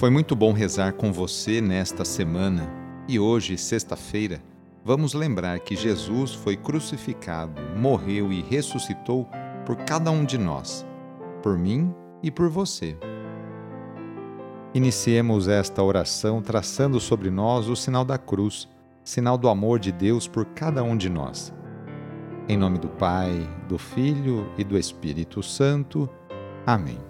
Foi muito bom rezar com você nesta semana e hoje, sexta-feira, vamos lembrar que Jesus foi crucificado, morreu e ressuscitou por cada um de nós, por mim e por você. Iniciemos esta oração traçando sobre nós o sinal da cruz, sinal do amor de Deus por cada um de nós. Em nome do Pai, do Filho e do Espírito Santo. Amém.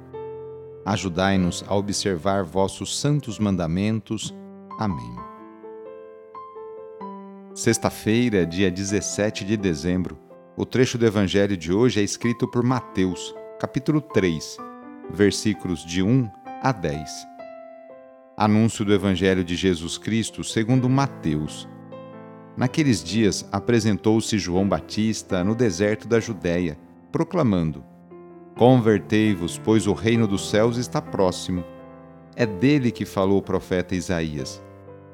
Ajudai-nos a observar vossos santos mandamentos. Amém. Sexta-feira, dia 17 de dezembro. O trecho do evangelho de hoje é escrito por Mateus, capítulo 3, versículos de 1 a 10. Anúncio do evangelho de Jesus Cristo segundo Mateus. Naqueles dias apresentou-se João Batista no deserto da Judéia, proclamando: Convertei-vos, pois o reino dos céus está próximo. É dele que falou o profeta Isaías.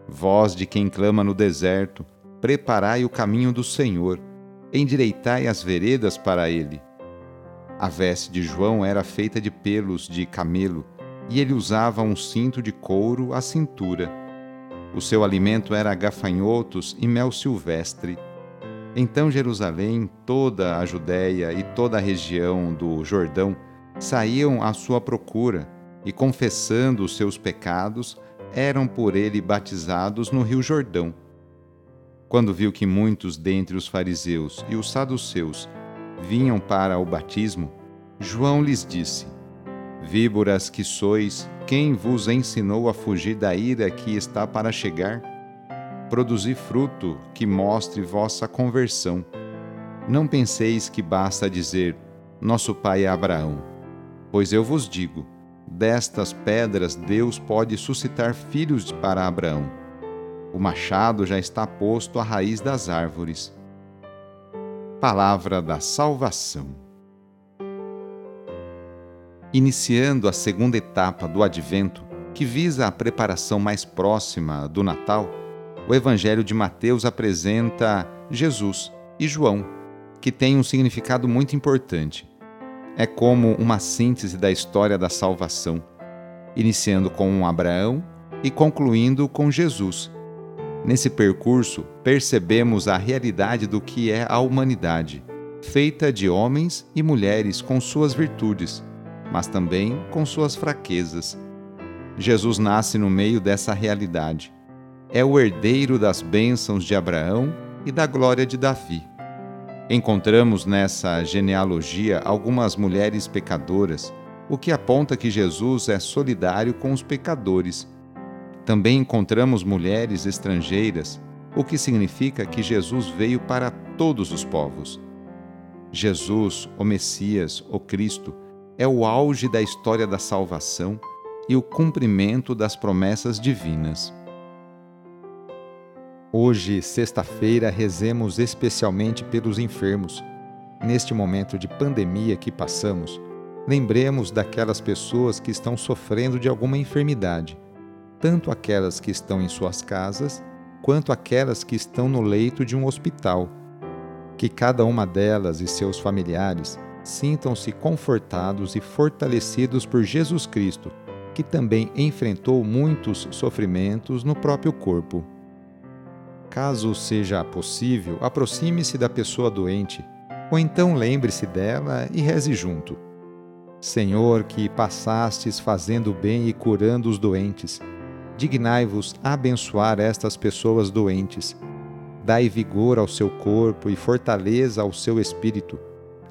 Voz de quem clama no deserto, preparai o caminho do Senhor, endireitai as veredas para ele. A veste de João era feita de pelos de camelo, e ele usava um cinto de couro à cintura. O seu alimento era gafanhotos e mel silvestre então Jerusalém, toda a Judéia e toda a região do Jordão saíam à sua procura e, confessando os seus pecados, eram por ele batizados no rio Jordão. Quando viu que muitos dentre os fariseus e os saduceus vinham para o batismo, João lhes disse: Víboras que sois, quem vos ensinou a fugir da ira que está para chegar? Produzi fruto que mostre vossa conversão. Não penseis que basta dizer: Nosso pai é Abraão. Pois eu vos digo: destas pedras Deus pode suscitar filhos para Abraão. O machado já está posto à raiz das árvores. Palavra da Salvação. Iniciando a segunda etapa do Advento, que visa a preparação mais próxima do Natal, o Evangelho de Mateus apresenta Jesus e João, que tem um significado muito importante. É como uma síntese da história da salvação, iniciando com Abraão e concluindo com Jesus. Nesse percurso, percebemos a realidade do que é a humanidade, feita de homens e mulheres com suas virtudes, mas também com suas fraquezas. Jesus nasce no meio dessa realidade é o herdeiro das bênçãos de Abraão e da glória de Davi. Encontramos nessa genealogia algumas mulheres pecadoras, o que aponta que Jesus é solidário com os pecadores. Também encontramos mulheres estrangeiras, o que significa que Jesus veio para todos os povos. Jesus, o Messias, o Cristo, é o auge da história da salvação e o cumprimento das promessas divinas. Hoje, sexta-feira, rezemos especialmente pelos enfermos. Neste momento de pandemia que passamos, lembremos daquelas pessoas que estão sofrendo de alguma enfermidade, tanto aquelas que estão em suas casas, quanto aquelas que estão no leito de um hospital. Que cada uma delas e seus familiares sintam-se confortados e fortalecidos por Jesus Cristo, que também enfrentou muitos sofrimentos no próprio corpo. Caso seja possível, aproxime-se da pessoa doente, ou então lembre-se dela e reze junto. Senhor, que passastes fazendo bem e curando os doentes, dignai-vos abençoar estas pessoas doentes. Dai vigor ao seu corpo e fortaleza ao seu espírito.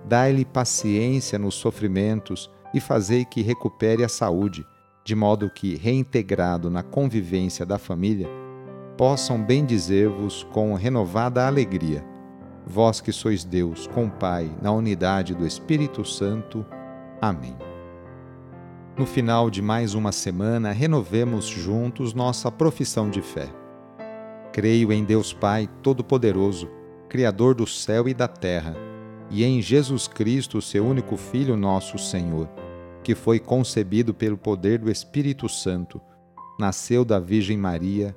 Dai-lhe paciência nos sofrimentos e fazei que recupere a saúde, de modo que, reintegrado na convivência da família, possam bendizer-vos com renovada alegria. Vós que sois Deus, com Pai, na unidade do Espírito Santo. Amém. no final de mais uma semana, renovemos juntos nossa profissão de fé. Creio em Deus Pai Todo-Poderoso, Criador do céu e da terra, e em Jesus Cristo, seu único Filho, nosso Senhor, que foi concebido pelo poder do Espírito Santo, nasceu da Virgem Maria,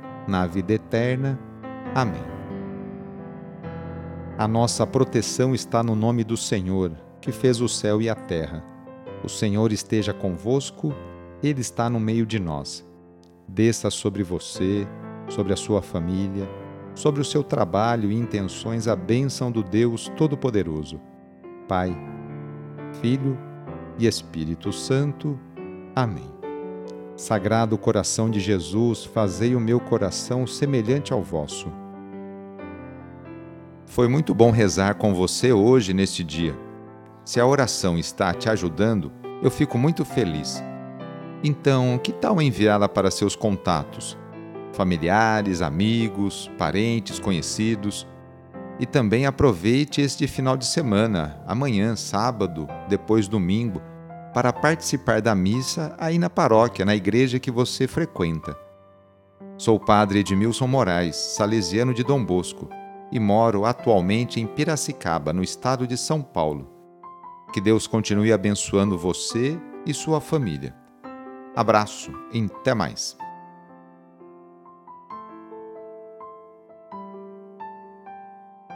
na vida eterna. Amém. A nossa proteção está no nome do Senhor, que fez o céu e a terra. O Senhor esteja convosco ele está no meio de nós. Desça sobre você, sobre a sua família, sobre o seu trabalho e intenções a bênção do Deus Todo-Poderoso. Pai, Filho e Espírito Santo. Amém. Sagrado coração de Jesus, fazei o meu coração semelhante ao vosso. Foi muito bom rezar com você hoje neste dia. Se a oração está te ajudando, eu fico muito feliz então, que tal enviá-la para seus contatos, familiares, amigos, parentes, conhecidos? E também aproveite este final de semana, amanhã, sábado, depois domingo, para participar da missa aí na paróquia, na igreja que você frequenta. Sou o padre Edmilson Moraes, salesiano de Dom Bosco, e moro atualmente em Piracicaba, no estado de São Paulo. Que Deus continue abençoando você e sua família. Abraço e até mais.